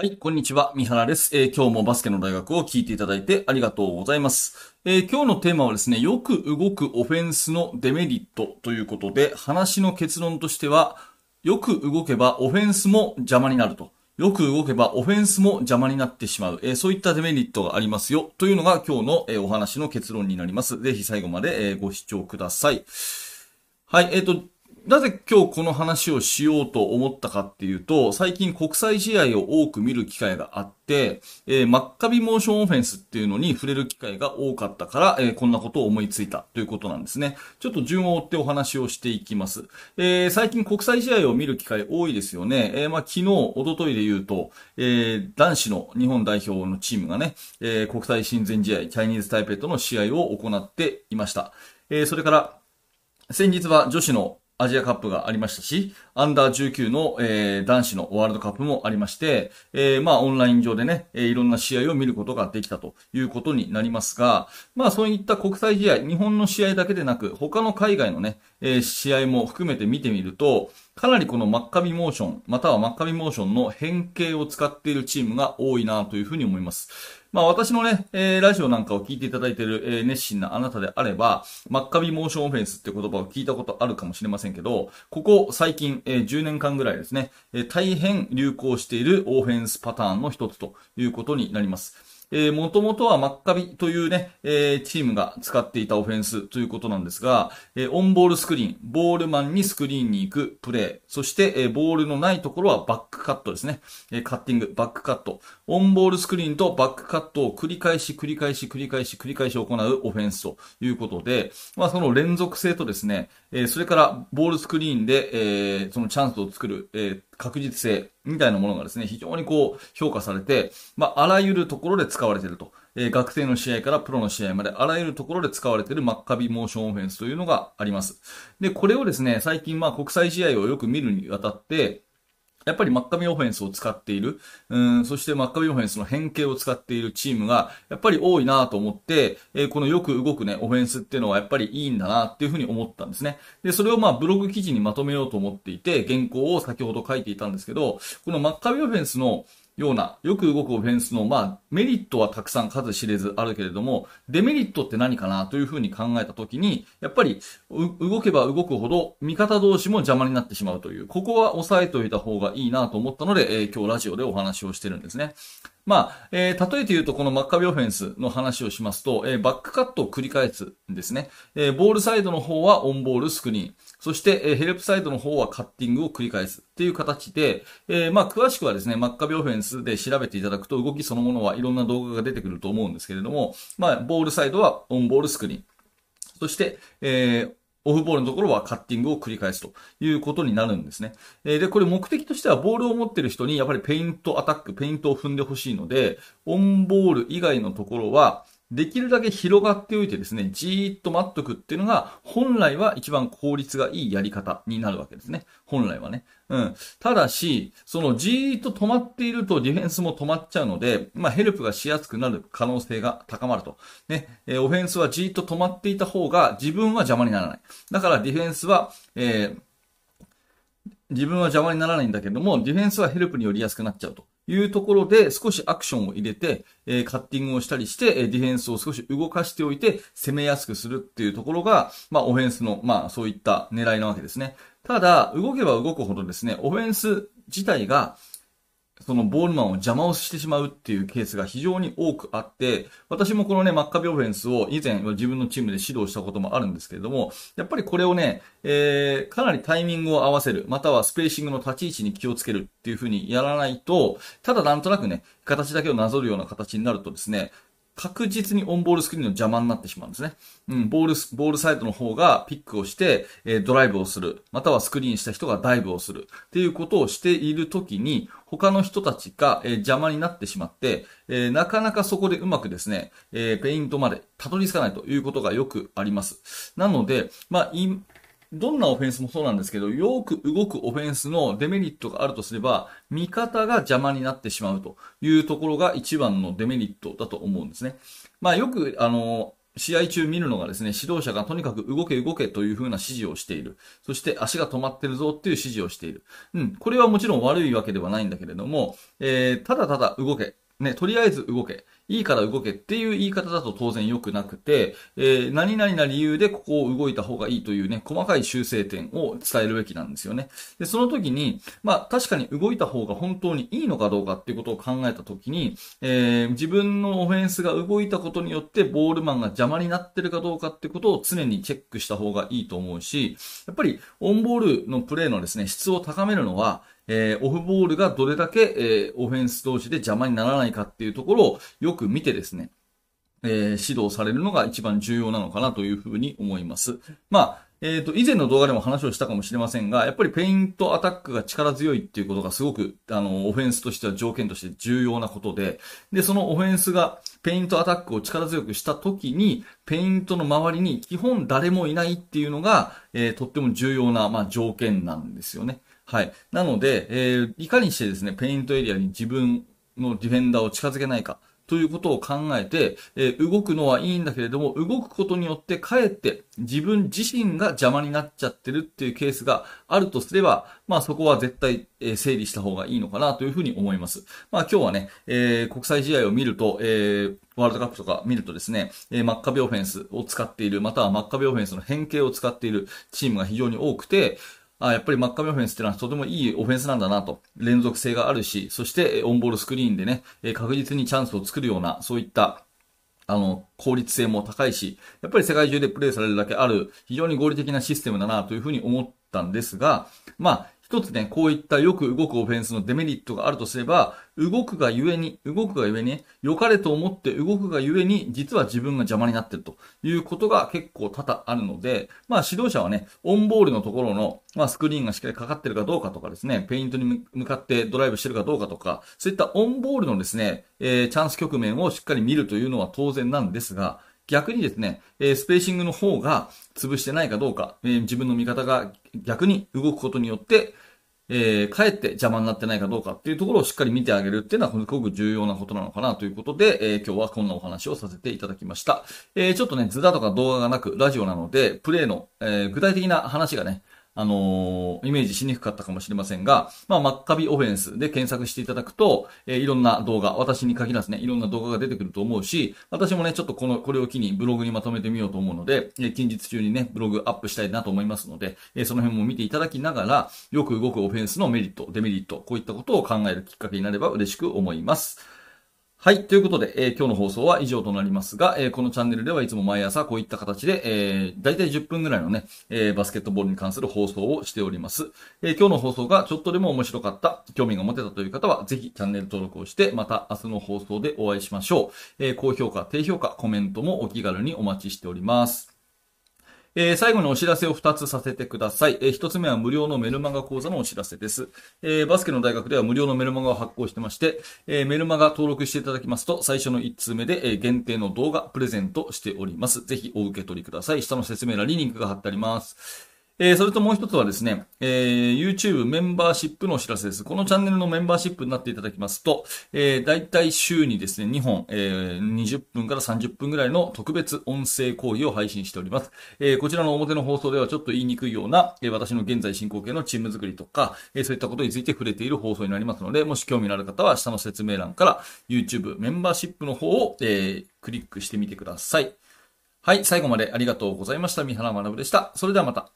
はい、こんにちは。三原です、えー、今日もバスケの大学を聞いていただいてありがとうございます。えー、今日のテーマはですね、よく動くオフェンスのデメリットということで、話の結論としては、よく動けばオフェンスも邪魔になると。よく動けばオフェンスも邪魔になってしまう。えー、そういったデメリットがありますよ。というのが今日の、えお話の結論になります。ぜひ最後まで、えご視聴ください。はい、えっ、と、なぜ今日この話をしようと思ったかっていうと、最近国際試合を多く見る機会があって、えー、マッカビモーションオフェンスっていうのに触れる機会が多かったから、えー、こんなことを思いついたということなんですね。ちょっと順を追ってお話をしていきます。えー、最近国際試合を見る機会多いですよね。えー、まあ、昨日、おとといで言うと、えー、男子の日本代表のチームがね、えー、国際親善試合、チャイニーズタイペイとの試合を行っていました。えー、それから、先日は女子のアジアカップがありましたし、アンダー19の、えー、男子のワールドカップもありまして、えー、まあオンライン上でね、えー、いろんな試合を見ることができたということになりますが、まあそういった国際試合、日本の試合だけでなく、他の海外のね、えー、試合も含めて見てみると、かなりこのマッカビモーション、またはマッカビモーションの変形を使っているチームが多いなというふうに思います。まあ私のね、えー、ラジオなんかを聞いていただいている、えー、熱心なあなたであれば、真っ赤ビモーションオフェンスって言葉を聞いたことあるかもしれませんけど、ここ最近、えー、10年間ぐらいですね、えー、大変流行しているオフェンスパターンの一つということになります。えー、もともとはマッカビというね、えー、チームが使っていたオフェンスということなんですが、えー、オンボールスクリーン、ボールマンにスクリーンに行くプレー、そして、えー、ボールのないところはバックカットですね。えー、カッティング、バックカット。オンボールスクリーンとバックカットを繰り返し繰り返し繰り返し繰り返し行うオフェンスということで、まあその連続性とですね、えー、それからボールスクリーンで、えー、そのチャンスを作る、えー、確実性みたいなものがですね、非常にこう評価されて、まあ、あらゆるところで使われていると。えー、学生の試合からプロの試合まであらゆるところで使われているマッカビモーションオフェンスというのがあります。で、これをですね、最近まあ国際試合をよく見るにあたって、やっぱりマッカビオフェンスを使っている、うん、そしてマッカビオフェンスの変形を使っているチームが、やっぱり多いなと思って、えー、このよく動くね、オフェンスっていうのはやっぱりいいんだなっていうふうに思ったんですね。で、それをまあブログ記事にまとめようと思っていて、原稿を先ほど書いていたんですけど、このマッカビオフェンスのような、よく動くオフェンスの、まあ、メリットはたくさん数知れずあるけれども、デメリットって何かなというふうに考えたときに、やっぱり、動けば動くほど、味方同士も邪魔になってしまうという、ここは押さえておいた方がいいなと思ったので、えー、今日ラジオでお話をしてるんですね。まあ、えー、例えて言うと、このマッカビオフェンスの話をしますと、えー、バックカットを繰り返すんですね。えー、ボールサイドの方はオンボールスクリーン。そして、えー、ヘルプサイドの方はカッティングを繰り返すっていう形で、えー、まあ、詳しくはですね、マッカビオフェンスで調べていただくと、動きそのものはいろんな動画が出てくると思うんですけれども、まあ、ボールサイドはオンボールスクリーン。そして、えー、オフボールのところはカッティングを繰り返すということになるんですね。で、これ目的としてはボールを持ってる人にやっぱりペイントアタック、ペイントを踏んでほしいので、オンボール以外のところは、できるだけ広がっておいてですね、じーっと待っとくっていうのが、本来は一番効率がいいやり方になるわけですね。本来はね。うん。ただし、そのじーっと止まっているとディフェンスも止まっちゃうので、まあヘルプがしやすくなる可能性が高まると。ね。えー、オフェンスはじーっと止まっていた方が自分は邪魔にならない。だからディフェンスは、えー、自分は邪魔にならないんだけども、ディフェンスはヘルプによりやすくなっちゃうと。いうところで少しアクションを入れて、えー、カッティングをしたりして、えディフェンスを少し動かしておいて攻めやすくするっていうところが、まあオフェンスの、まあそういった狙いなわけですね。ただ、動けば動くほどですね、オフェンス自体が、そのボールマンを邪魔をしてしまうっていうケースが非常に多くあって、私もこのね、マッカビオフェンスを以前自分のチームで指導したこともあるんですけれども、やっぱりこれをね、えー、かなりタイミングを合わせる、またはスペーシングの立ち位置に気をつけるっていうふうにやらないと、ただなんとなくね、形だけをなぞるような形になるとですね、確実にオンボールスクリーンの邪魔になってしまうんですね。うん、ボール、ボールサイドの方がピックをして、えー、ドライブをする。またはスクリーンした人がダイブをする。っていうことをしているときに、他の人たちが、えー、邪魔になってしまって、えー、なかなかそこでうまくですね、えペイントまでたどり着かないということがよくあります。なので、まあ、どんなオフェンスもそうなんですけど、よく動くオフェンスのデメリットがあるとすれば、味方が邪魔になってしまうというところが一番のデメリットだと思うんですね。まあよく、あの、試合中見るのがですね、指導者がとにかく動け動けという風な指示をしている。そして足が止まってるぞっていう指示をしている。うん。これはもちろん悪いわけではないんだけれども、えー、ただただ動け。ね、とりあえず動け。いいから動けっていう言い方だと当然良くなくて、えー、何々な理由でここを動いた方がいいというね、細かい修正点を伝えるべきなんですよね。で、その時に、まあ確かに動いた方が本当にいいのかどうかっていうことを考えた時に、えー、自分のオフェンスが動いたことによってボールマンが邪魔になってるかどうかってことを常にチェックした方がいいと思うし、やっぱりオンボールのプレーのですね、質を高めるのは、えー、オフボールがどれだけ、えー、オフェンス同士で邪魔にならないかっていうところをよく見てですね、えー、指導されるのが一番重要なのかなというふうに思います。まあ、えっ、ー、と、以前の動画でも話をしたかもしれませんが、やっぱりペイントアタックが力強いっていうことがすごく、あの、オフェンスとしては条件として重要なことで、で、そのオフェンスがペイントアタックを力強くした時に、ペイントの周りに基本誰もいないっていうのが、えー、とっても重要な、まあ、条件なんですよね。はい。なので、えー、いかにしてですね、ペイントエリアに自分のディフェンダーを近づけないか。ということを考えて、えー、動くのはいいんだけれども、動くことによってかえって自分自身が邪魔になっちゃってるっていうケースがあるとすれば、まあそこは絶対、えー、整理した方がいいのかなというふうに思います。まあ今日はね、えー、国際試合を見ると、えー、ワールドカップとか見るとですね、えー、マッカビオフェンスを使っている、またはマッカビオフェンスの変形を使っているチームが非常に多くて、あやっぱりマッカビオフェンスっていうのはとてもいいオフェンスなんだなと。連続性があるし、そしてオンボールスクリーンでね、確実にチャンスを作るような、そういったあの、効率性も高いし、やっぱり世界中でプレイされるだけある、非常に合理的なシステムだなというふうに思ったんですが、まあ、一つね、こういったよく動くオフェンスのデメリットがあるとすれば、動くがゆえに、動くがゆえに、良かれと思って動くがゆえに、実は自分が邪魔になってるということが結構多々あるので、まあ指導者はね、オンボールのところの、まあスクリーンがしっかりかかってるかどうかとかですね、ペイントに向かってドライブしてるかどうかとか、そういったオンボールのですね、えー、チャンス局面をしっかり見るというのは当然なんですが、逆にですね、えスペーシングの方が潰してないかどうか、え自分の味方が逆に動くことによって、えー、かえって邪魔になってないかどうかっていうところをしっかり見てあげるっていうのはすごく重要なことなのかなということで、えー、今日はこんなお話をさせていただきました。えー、ちょっとね、図だとか動画がなく、ラジオなので、プレイの、えー、具体的な話がね、あのー、イメージしにくかったかもしれませんが、まあ、マッカビオフェンスで検索していただくと、えー、いろんな動画、私に限らずね、いろんな動画が出てくると思うし、私もね、ちょっとこの、これを機にブログにまとめてみようと思うので、えー、近日中にね、ブログアップしたいなと思いますので、えー、その辺も見ていただきながら、よく動くオフェンスのメリット、デメリット、こういったことを考えるきっかけになれば嬉しく思います。はい。ということで、えー、今日の放送は以上となりますが、えー、このチャンネルではいつも毎朝こういった形で、えー、大体10分ぐらいのね、えー、バスケットボールに関する放送をしております。え、今日の放送がちょっとでも面白かった、興味が持てたという方は、ぜひチャンネル登録をして、また明日の放送でお会いしましょう。え、高評価、低評価、コメントもお気軽にお待ちしております。えー、最後にお知らせを2つさせてください。えー、1つ目は無料のメルマガ講座のお知らせです。えー、バスケの大学では無料のメルマガを発行してまして、えメルマガ登録していただきますと、最初の1通目で、え限定の動画プレゼントしております。ぜひお受け取りください。下の説明欄にリンクが貼ってあります。えー、それともう一つはですね、えー、YouTube メンバーシップのお知らせです。このチャンネルのメンバーシップになっていただきますと、えー、大体週にですね、2本、えー、20分から30分ぐらいの特別音声講義を配信しております。えー、こちらの表の放送ではちょっと言いにくいような、えー、私の現在進行形のチーム作りとか、えー、そういったことについて触れている放送になりますので、もし興味のある方は下の説明欄から YouTube メンバーシップの方を、えー、クリックしてみてください。はい、最後までありがとうございました。三原学でした。それではまた。